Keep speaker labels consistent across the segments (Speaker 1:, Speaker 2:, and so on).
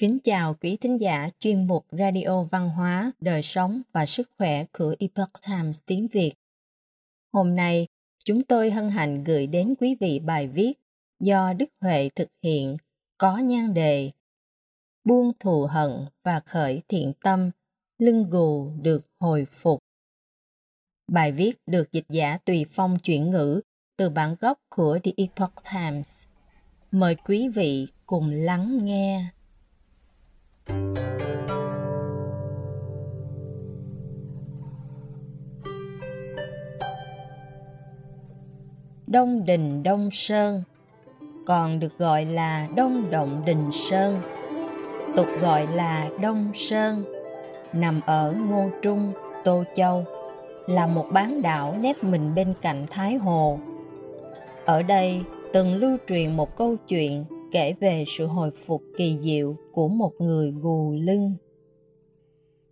Speaker 1: Kính chào quý thính giả chuyên mục Radio Văn hóa, Đời sống và Sức khỏe của Epoch Times tiếng Việt. Hôm nay, chúng tôi hân hạnh gửi đến quý vị bài viết do Đức Huệ thực hiện có nhan đề Buông thù hận và khởi thiện tâm, lưng gù được hồi phục. Bài viết được dịch giả tùy phong chuyển ngữ từ bản gốc của The Epoch Times. Mời quý vị cùng lắng nghe. Đông Đình Đông Sơn còn được gọi là Đông Động Đình Sơn tục gọi là Đông Sơn nằm ở Ngô Trung, Tô Châu là một bán đảo nép mình bên cạnh Thái Hồ. Ở đây từng lưu truyền một câu chuyện kể về sự hồi phục kỳ diệu của một người gù lưng.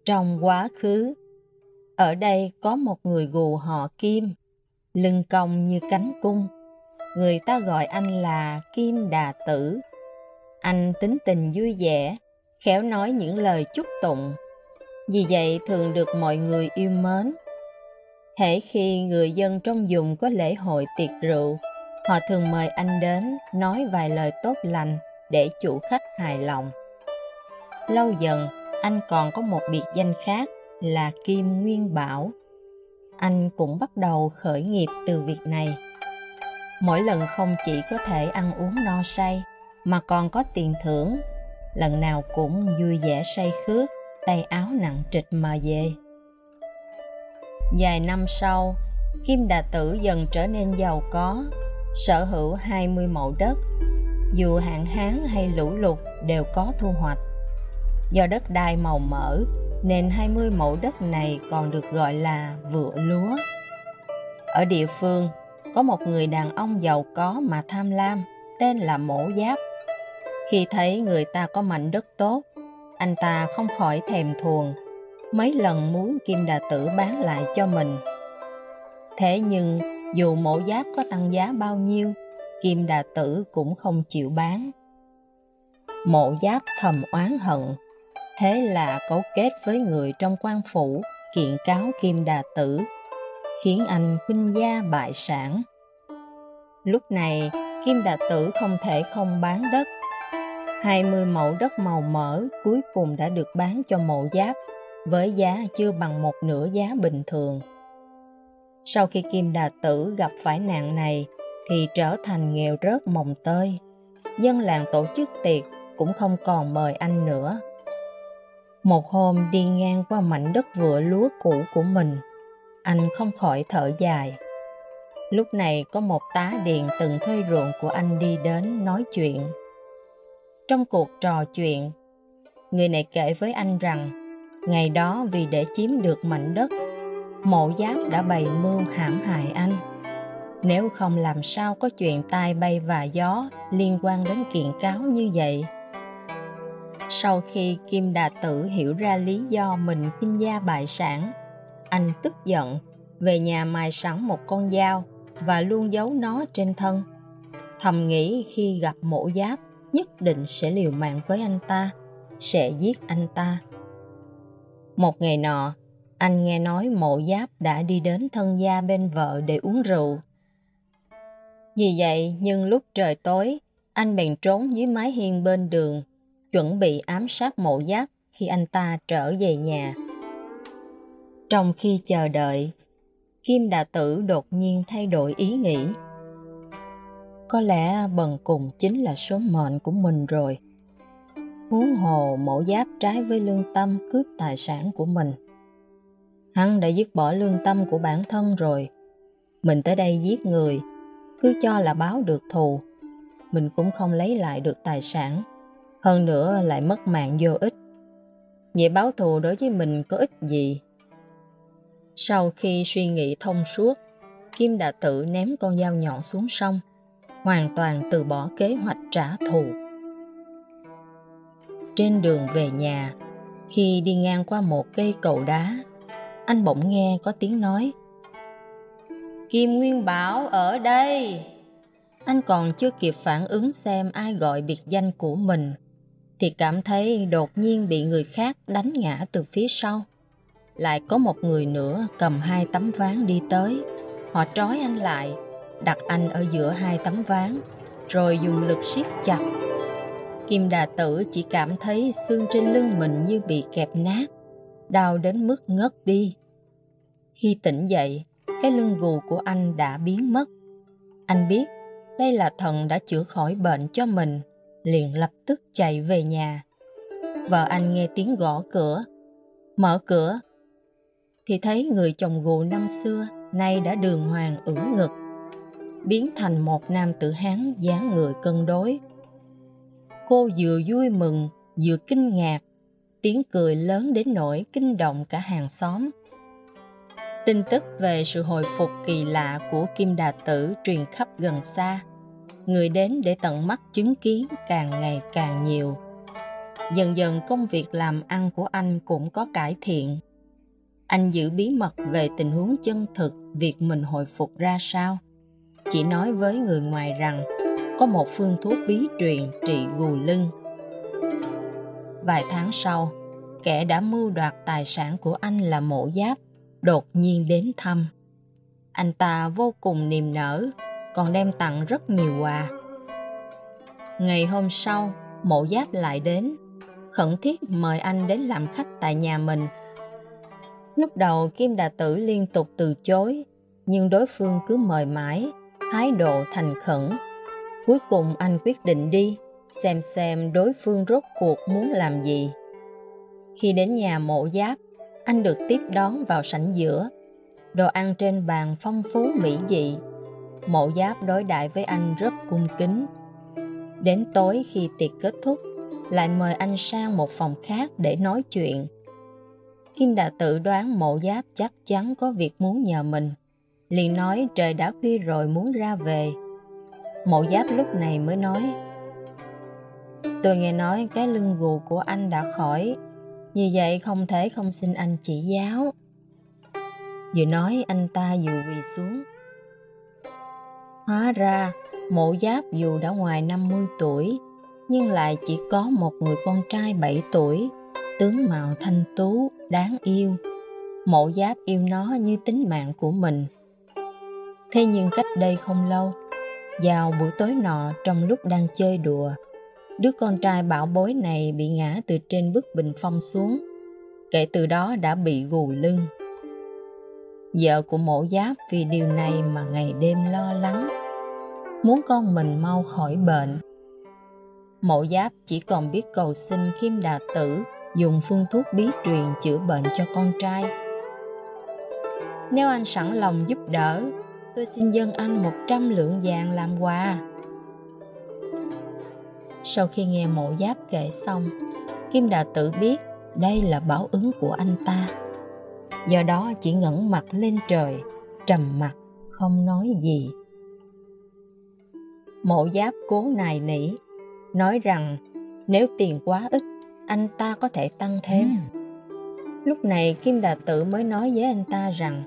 Speaker 1: Trong quá khứ, ở đây có một người gù họ Kim, lưng cong như cánh cung. Người ta gọi anh là Kim Đà Tử. Anh tính tình vui vẻ, khéo nói những lời chúc tụng. Vì vậy thường được mọi người yêu mến. Hễ khi người dân trong vùng có lễ hội tiệc rượu, họ thường mời anh đến nói vài lời tốt lành để chủ khách hài lòng. Lâu dần, anh còn có một biệt danh khác là Kim Nguyên Bảo. Anh cũng bắt đầu khởi nghiệp từ việc này. Mỗi lần không chỉ có thể ăn uống no say, mà còn có tiền thưởng, lần nào cũng vui vẻ say khước, tay áo nặng trịch mà về. Vài năm sau, Kim Đà Tử dần trở nên giàu có, sở hữu 20 mẫu đất. Dù hạn hán hay lũ lụt đều có thu hoạch. Do đất đai màu mỡ, nên 20 mẫu đất này còn được gọi là vựa lúa. Ở địa phương, có một người đàn ông giàu có mà tham lam, tên là Mổ Giáp. Khi thấy người ta có mảnh đất tốt, anh ta không khỏi thèm thuồng, mấy lần muốn Kim Đà Tử bán lại cho mình. Thế nhưng dù mổ giáp có tăng giá bao nhiêu, Kim Đà Tử cũng không chịu bán. Mộ giáp thầm oán hận, thế là cấu kết với người trong quan phủ kiện cáo Kim Đà Tử, khiến anh khuynh gia bại sản. Lúc này, Kim Đà Tử không thể không bán đất. 20 mẫu đất màu mỡ cuối cùng đã được bán cho mộ giáp với giá chưa bằng một nửa giá bình thường. Sau khi Kim Đà Tử gặp phải nạn này thì trở thành nghèo rớt mồng tơi. Dân làng tổ chức tiệc cũng không còn mời anh nữa. Một hôm đi ngang qua mảnh đất vựa lúa cũ của mình, anh không khỏi thở dài. Lúc này có một tá điền từng thuê ruộng của anh đi đến nói chuyện. Trong cuộc trò chuyện, người này kể với anh rằng ngày đó vì để chiếm được mảnh đất mộ giáp đã bày mưu hãm hại anh. Nếu không làm sao có chuyện tai bay và gió liên quan đến kiện cáo như vậy. Sau khi Kim Đà Tử hiểu ra lý do mình kinh gia bại sản, anh tức giận về nhà mài sẵn một con dao và luôn giấu nó trên thân. Thầm nghĩ khi gặp mộ giáp nhất định sẽ liều mạng với anh ta, sẽ giết anh ta. Một ngày nọ, anh nghe nói mộ giáp đã đi đến thân gia bên vợ để uống rượu. Vì vậy, nhưng lúc trời tối, anh bèn trốn dưới mái hiên bên đường, chuẩn bị ám sát mộ giáp khi anh ta trở về nhà. Trong khi chờ đợi, Kim Đà Tử đột nhiên thay đổi ý nghĩ. Có lẽ bần cùng chính là số mệnh của mình rồi. Huống hồ mộ giáp trái với lương tâm cướp tài sản của mình. Hắn đã dứt bỏ lương tâm của bản thân rồi. Mình tới đây giết người, cứ cho là báo được thù. Mình cũng không lấy lại được tài sản. Hơn nữa lại mất mạng vô ích. Vậy báo thù đối với mình có ích gì? Sau khi suy nghĩ thông suốt, Kim đã tự ném con dao nhọn xuống sông, hoàn toàn từ bỏ kế hoạch trả thù. Trên đường về nhà, khi đi ngang qua một cây cầu đá, anh bỗng nghe có tiếng nói Kim Nguyên Bảo ở đây Anh còn chưa kịp phản ứng xem ai gọi biệt danh của mình thì cảm thấy đột nhiên bị người khác đánh ngã từ phía sau. Lại có một người nữa cầm hai tấm ván đi tới. Họ trói anh lại, đặt anh ở giữa hai tấm ván, rồi dùng lực siết chặt. Kim Đà Tử chỉ cảm thấy xương trên lưng mình như bị kẹp nát, đau đến mức ngất đi. Khi tỉnh dậy, cái lưng gù của anh đã biến mất. Anh biết đây là thần đã chữa khỏi bệnh cho mình, liền lập tức chạy về nhà. Vợ anh nghe tiếng gõ cửa, mở cửa, thì thấy người chồng gù năm xưa nay đã đường hoàng ửng ngực, biến thành một nam tử hán dáng người cân đối. Cô vừa vui mừng, vừa kinh ngạc, tiếng cười lớn đến nỗi kinh động cả hàng xóm. Tin tức về sự hồi phục kỳ lạ của Kim Đà Tử truyền khắp gần xa. Người đến để tận mắt chứng kiến càng ngày càng nhiều. Dần dần công việc làm ăn của anh cũng có cải thiện. Anh giữ bí mật về tình huống chân thực, việc mình hồi phục ra sao. Chỉ nói với người ngoài rằng, có một phương thuốc bí truyền trị gù lưng. Vài tháng sau, kẻ đã mưu đoạt tài sản của anh là mộ giáp đột nhiên đến thăm. Anh ta vô cùng niềm nở, còn đem tặng rất nhiều quà. Ngày hôm sau, mộ giáp lại đến, khẩn thiết mời anh đến làm khách tại nhà mình. Lúc đầu Kim Đà Tử liên tục từ chối, nhưng đối phương cứ mời mãi, thái độ thành khẩn. Cuối cùng anh quyết định đi, xem xem đối phương rốt cuộc muốn làm gì. Khi đến nhà mộ giáp, anh được tiếp đón vào sảnh giữa. Đồ ăn trên bàn phong phú mỹ dị. Mộ giáp đối đại với anh rất cung kính. Đến tối khi tiệc kết thúc, lại mời anh sang một phòng khác để nói chuyện. Kim đã tự đoán mộ giáp chắc chắn có việc muốn nhờ mình. Liền nói trời đã khuya rồi muốn ra về. Mộ giáp lúc này mới nói Tôi nghe nói cái lưng gù của anh đã khỏi như vậy không thể không xin anh chỉ giáo. Vừa nói anh ta vừa quỳ xuống. Hóa ra, mộ giáp dù đã ngoài 50 tuổi, nhưng lại chỉ có một người con trai 7 tuổi, tướng mạo thanh tú, đáng yêu. Mộ giáp yêu nó như tính mạng của mình. Thế nhưng cách đây không lâu, vào buổi tối nọ trong lúc đang chơi đùa, đứa con trai bảo bối này bị ngã từ trên bức bình phong xuống. Kể từ đó đã bị gù lưng. Vợ của mổ giáp vì điều này mà ngày đêm lo lắng, muốn con mình mau khỏi bệnh. Mộ giáp chỉ còn biết cầu xin Kim Đà Tử dùng phương thuốc bí truyền chữa bệnh cho con trai. Nếu anh sẵn lòng giúp đỡ, tôi xin dân anh 100 lượng vàng làm quà. Sau khi nghe mộ giáp kể xong, Kim Đà Tử biết đây là báo ứng của anh ta. Do đó chỉ ngẩng mặt lên trời, trầm mặt, không nói gì. Mộ giáp cố nài nỉ, nói rằng nếu tiền quá ít, anh ta có thể tăng thêm. Lúc này Kim Đà Tử mới nói với anh ta rằng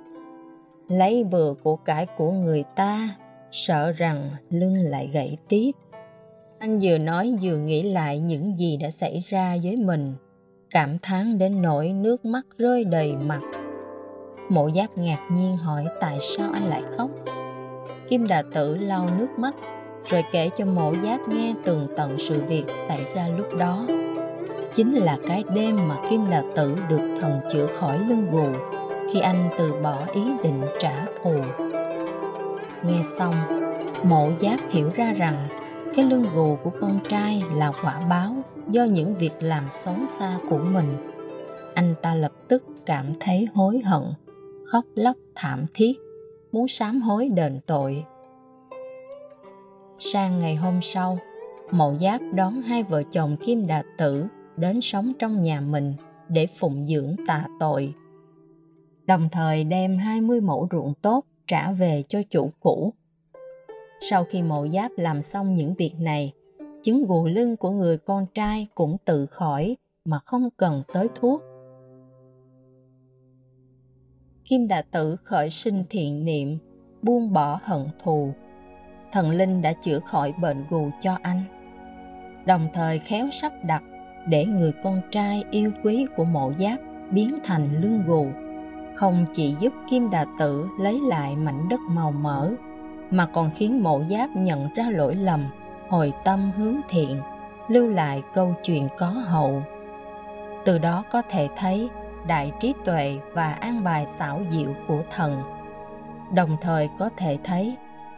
Speaker 1: lấy bừa của cải của người ta, sợ rằng lưng lại gãy tiếp. Anh vừa nói vừa nghĩ lại những gì đã xảy ra với mình, cảm thán đến nỗi nước mắt rơi đầy mặt. Mộ giáp ngạc nhiên hỏi tại sao anh lại khóc. Kim Đà Tử lau nước mắt, rồi kể cho mộ giáp nghe tường tận sự việc xảy ra lúc đó. Chính là cái đêm mà Kim Đà Tử được thần chữa khỏi lưng gù khi anh từ bỏ ý định trả thù. Nghe xong, mộ giáp hiểu ra rằng cái lưng gù của con trai là quả báo do những việc làm xấu xa của mình. Anh ta lập tức cảm thấy hối hận, khóc lóc thảm thiết, muốn sám hối đền tội. Sang ngày hôm sau, Mậu Giáp đón hai vợ chồng Kim Đà Tử đến sống trong nhà mình để phụng dưỡng tạ tội. Đồng thời đem 20 mẫu ruộng tốt trả về cho chủ cũ sau khi mộ giáp làm xong những việc này, chứng gù lưng của người con trai cũng tự khỏi mà không cần tới thuốc. Kim Đà Tử khởi sinh thiện niệm, buông bỏ hận thù. Thần linh đã chữa khỏi bệnh gù cho anh. Đồng thời khéo sắp đặt để người con trai yêu quý của mộ giáp biến thành lưng gù không chỉ giúp Kim Đà Tử lấy lại mảnh đất màu mỡ mà còn khiến mộ giáp nhận ra lỗi lầm hồi tâm hướng thiện lưu lại câu chuyện có hậu. Từ đó có thể thấy đại trí tuệ và an bài xảo diệu của thần. Đồng thời có thể thấy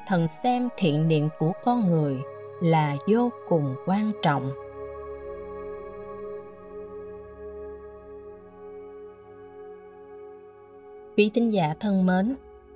Speaker 1: thần xem thiện niệm của con người là vô cùng quan trọng. Quý tín giả thân mến,